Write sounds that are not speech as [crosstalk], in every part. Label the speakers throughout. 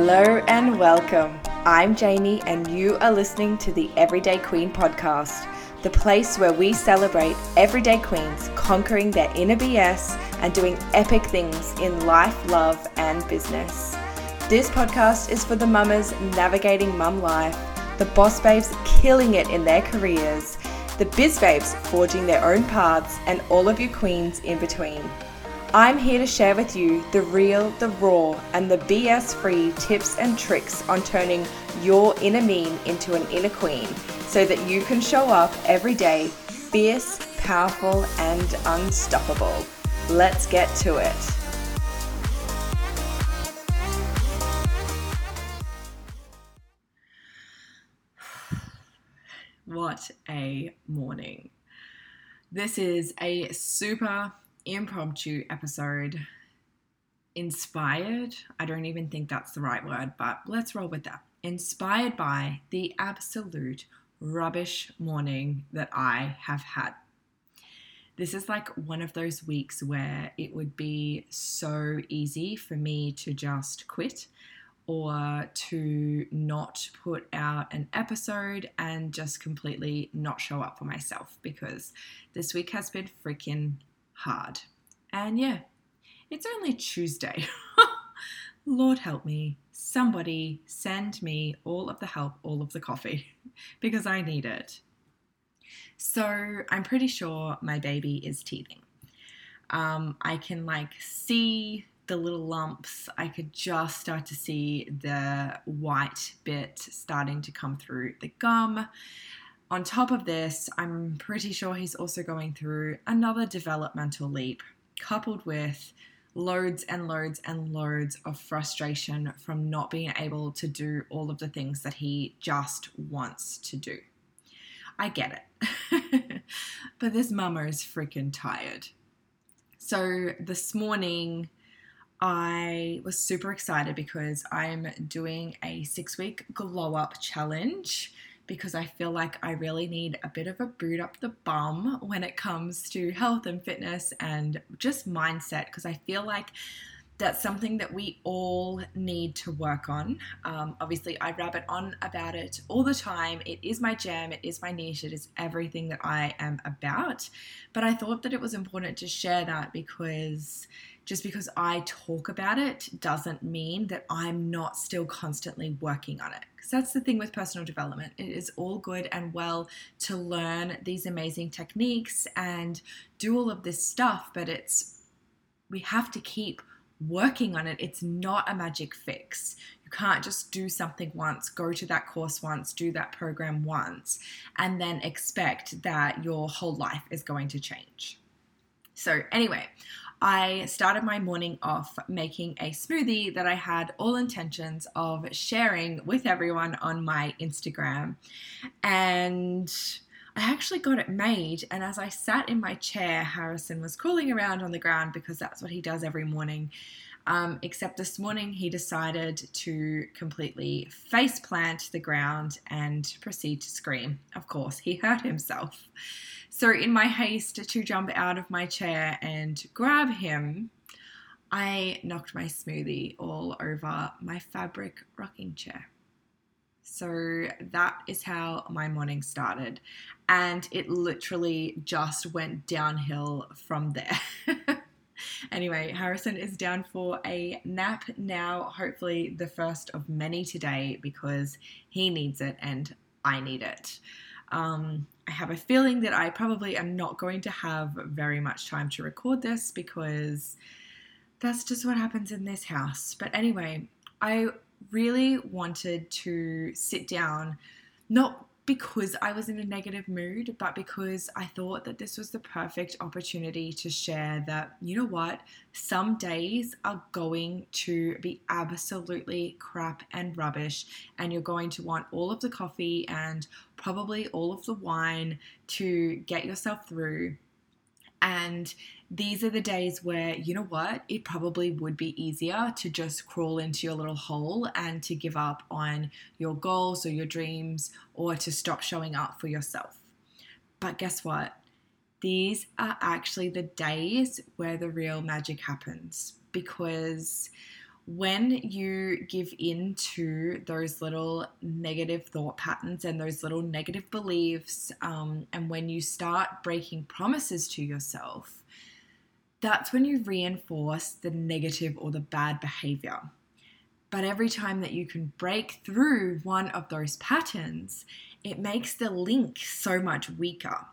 Speaker 1: Hello and welcome. I'm Jaimee, and you are listening to the Everyday Queen podcast, the place where we celebrate everyday queens conquering their inner BS and doing epic things in life, love, and business. This podcast is for the mamas navigating mum life, the boss babes killing it in their careers, the biz babes forging their own paths, and all of you queens in between. I'm here to share with you the real, the raw, and the BS free tips and tricks on turning your inner mean into an inner queen so that you can show up every day fierce, powerful, and unstoppable. Let's get to it. What a morning. This is a super impromptu episode inspired. I don't even think that's the right word, but let's roll with that. Inspired by the absolute rubbish morning that I have had. This is like one of those weeks where it would be so easy for me to just quit or to not put out an episode and just completely not show up for myself because this week has been freaking hard. And yeah, it's only Tuesday. [laughs] Lord help me. Somebody send me all of the help, all of the coffee, [laughs] because I need it. So I'm pretty sure my baby is teething. Um, I can like see the little lumps. I could just start to see the white bit starting to come through the gum on top of this, I'm pretty sure he's also going through another developmental leap, coupled with loads and loads and loads of frustration from not being able to do all of the things that he just wants to do. I get it. [laughs] but this mama is freaking tired. So this morning, I was super excited because I'm doing a six week glow up challenge because I feel like I really need a bit of a boot up the bum when it comes to health and fitness and just mindset because I feel like that's something that we all need to work on. Um, obviously, I rabbit on about it all the time. It is my jam, it is my niche, it is everything that I am about. But I thought that it was important to share that because just because I talk about it doesn't mean that I'm not still constantly working on it. Because that's the thing with personal development. It is all good and well to learn these amazing techniques and do all of this stuff, but it's we have to keep working on it. It's not a magic fix. You can't just do something once, go to that course once, do that program once, and then expect that your whole life is going to change. So, anyway, I started my morning off making a smoothie that I had all intentions of sharing with everyone on my Instagram. And I actually got it made. And as I sat in my chair, Harrison was crawling around on the ground because that's what he does every morning. Um, except this morning, he decided to completely face plant the ground and proceed to scream. Of course, he hurt himself. So, in my haste to jump out of my chair and grab him, I knocked my smoothie all over my fabric rocking chair. So that is how my morning started. And it literally just went downhill from there. [laughs] anyway, Harrison is down for a nap now, hopefully the first of many today because he needs it and I need it. Um, I have a feeling that I probably am not going to have very much time to record this because that's just what happens in this house. But anyway, I really wanted to sit down, not because I was in a negative mood, but because I thought that this was the perfect opportunity to share that, you know what, some days are going to be absolutely crap and rubbish, and you're going to want all of the coffee and probably all of the wine to get yourself through. And these are the days where, you know what, it probably would be easier to just crawl into your little hole and to give up on your goals or your dreams or to stop showing up for yourself. But guess what? These are actually the days where the real magic happens because when you give in to those little negative thought patterns and those little negative beliefs, um, and when you start breaking promises to yourself, that's when you reinforce the negative or the bad behavior. But every time that you can break through one of those patterns, it makes the link so much weaker.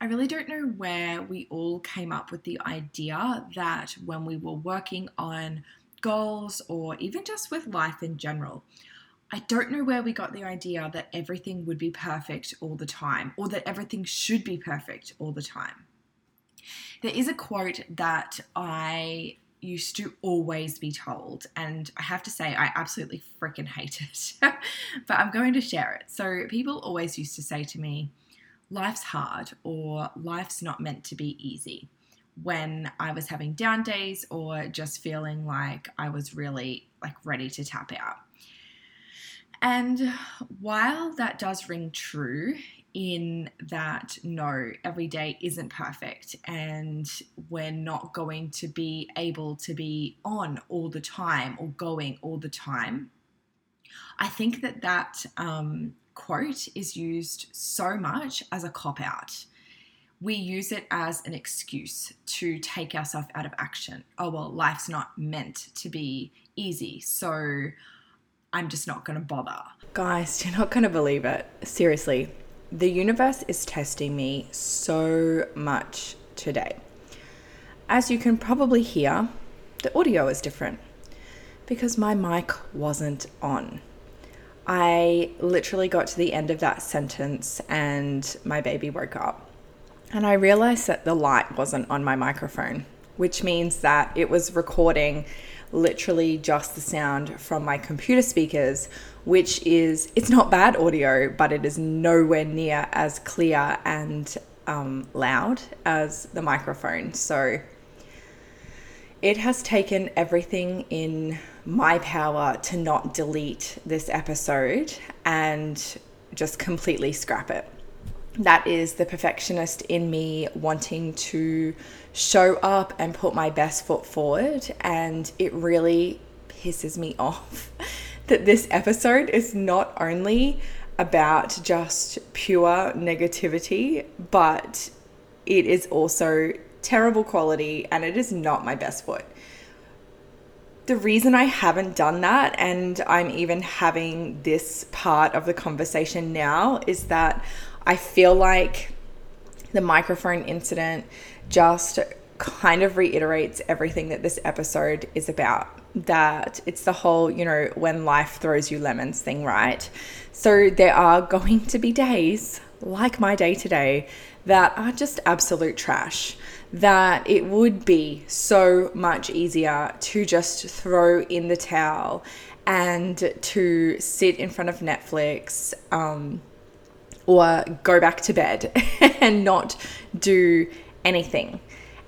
Speaker 1: I really don't know where we all came up with the idea that when we were working on goals or even just with life in general, I don't know where we got the idea that everything would be perfect all the time or that everything should be perfect all the time. There is a quote that I used to always be told, and I have to say, I absolutely freaking hate it, [laughs] but I'm going to share it. So, people always used to say to me, life's hard or life's not meant to be easy when I was having down days or just feeling like I was really like ready to tap out. And while that does ring true in that no, every day isn't perfect and we're not going to be able to be on all the time or going all the time, I think that that um, quote is used so much as a cop out. We use it as an excuse to take ourselves out of action. Oh, well, life's not meant to be easy, so I'm just not going to bother.
Speaker 2: Guys, [laughs] you're not going to believe it. Seriously, the universe is testing me so much today. As you can probably hear, the audio is different because my mic wasn't on. I literally got to the end of that sentence and my baby woke up. And I realized that the light wasn't on my microphone, which means that it was recording literally just the sound from my computer speakers, which is, it's not bad audio, but it is nowhere near as clear and um, loud as the microphone. So it has taken everything in my power to not delete this episode and just completely scrap it. That is the perfectionist in me wanting to show up and put my best foot forward. And it really pisses me [laughs] off that this episode is not only about just pure negativity, but it is also terrible quality and it is not my best foot the reason I haven't done that and I'm even having this part of the conversation now is that I feel like the microphone incident just kind of reiterates everything that this episode is about. That it's the whole, you know, when life throws you lemons thing, right? So there are [laughs] going to be days like my day today that are just absolute trash that it would be so much easier to just throw in the towel and to sit in front of Netflix um, or go back to bed [laughs] and not do anything.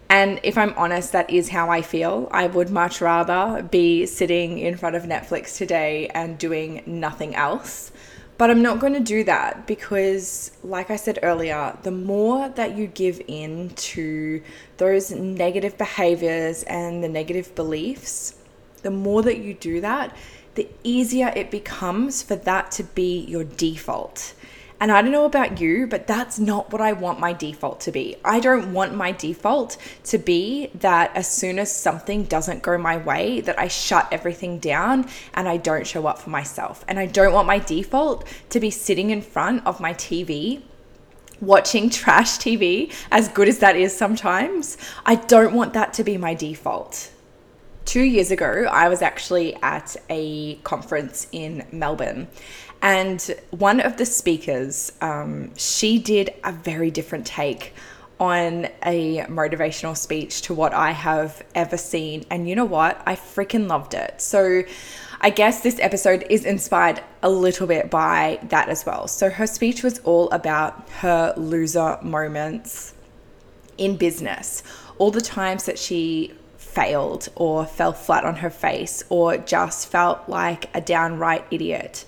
Speaker 2: And if I'm honest, that is how I feel. I would much rather be sitting in front of Netflix today and doing nothing else but I'm not going to do that because, like I said earlier, the more that you give in to those negative behaviors and the negative beliefs, the more that you do that, the easier it becomes for that to be your default. And I don't know about you, but that's not what I want my default to be. I don't want my default to be that as soon as something doesn't go my way, that I shut everything down and I don't show up for myself. And I don't want my default to be sitting in front of my TV watching [laughs] trash TV, as good as that is sometimes. I don't want that to be my default. Two years ago, I was actually at a conference in Melbourne and one of the speakers, um, she did a very different take on a motivational speech to what I have ever seen. And you know what? I freaking loved it. So I guess this episode is inspired a little bit by that as well. So her speech was all about her loser moments in business, all the times that she failed or fell flat on her face or just felt like a downright idiot.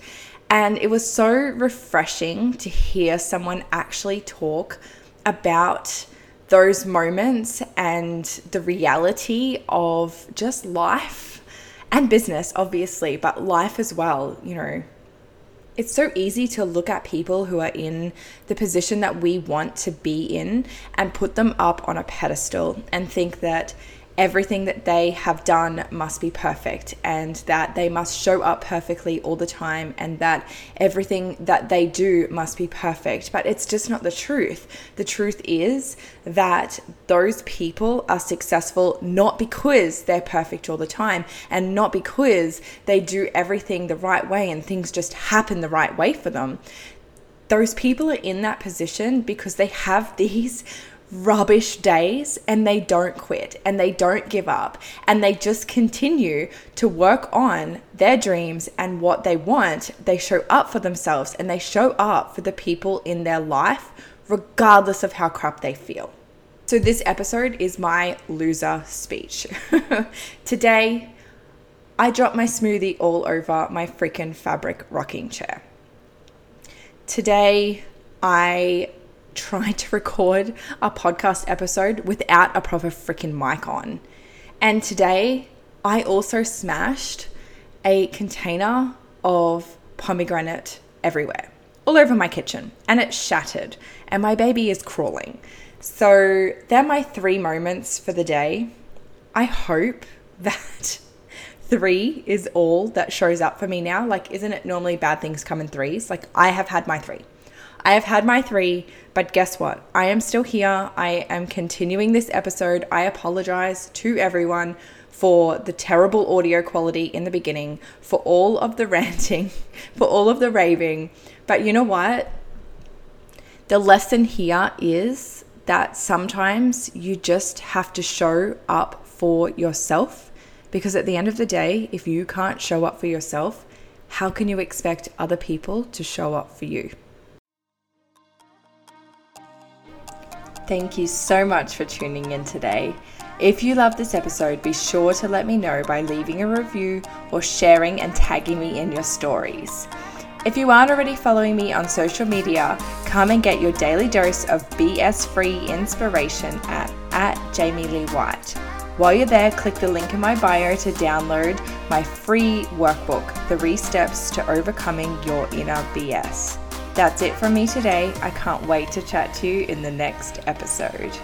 Speaker 2: And it was so refreshing to hear someone actually talk about those moments and the reality of just life and business, obviously, but life as well, you know. It's so easy to look at people who are in the position that we want to be in and put them up on a pedestal and think that everything that they have done must be perfect and that they must show up perfectly all the time and that everything that they do must be perfect. But it's just not the truth. The truth is that those people are successful not because they're perfect all the time and not because they do everything the right way and things just happen the right way for them. Those people are in that position because they have these rubbish days and they don't quit and they don't give up and they just continue to work on their dreams and what they want. They show up for themselves and they show up for the people in their life, regardless of how crap they feel. So, this episode is my loser speech. [laughs] Today, I dropped my smoothie all over my freaking fabric rocking chair. Today, I tried to record a podcast episode without a proper freaking mic on. And today I also smashed a container of pomegranate everywhere, all over my kitchen, and it shattered, and my baby is crawling. So, they're my three moments for the day. I hope [laughs] that three is all that shows up for me now. Like, isn't it normally bad things come in threes? Like, I have had my three. I have had my three, but guess what? I am still here. I am continuing this episode. I apologize to everyone for the terrible audio quality in the beginning, for all of the [laughs] ranting, for all of the raving. But you know what? The lesson here is that sometimes you just have to show up for yourself because at the end of the day, if you can't show up for yourself, how can you expect other people to show up for you? Thank you so much for tuning in today. If you love this episode, be sure to let me know by leaving a review or sharing and tagging me in your stories. If you aren't already following me on social media, come and get your daily dose of BS free inspiration at, at Jaimee Lee White. While you're there, click the link in my bio to download my free workbook, Three Steps to Overcoming Your Inner BS. That's it from me today. I can't wait to chat to you in the next episode.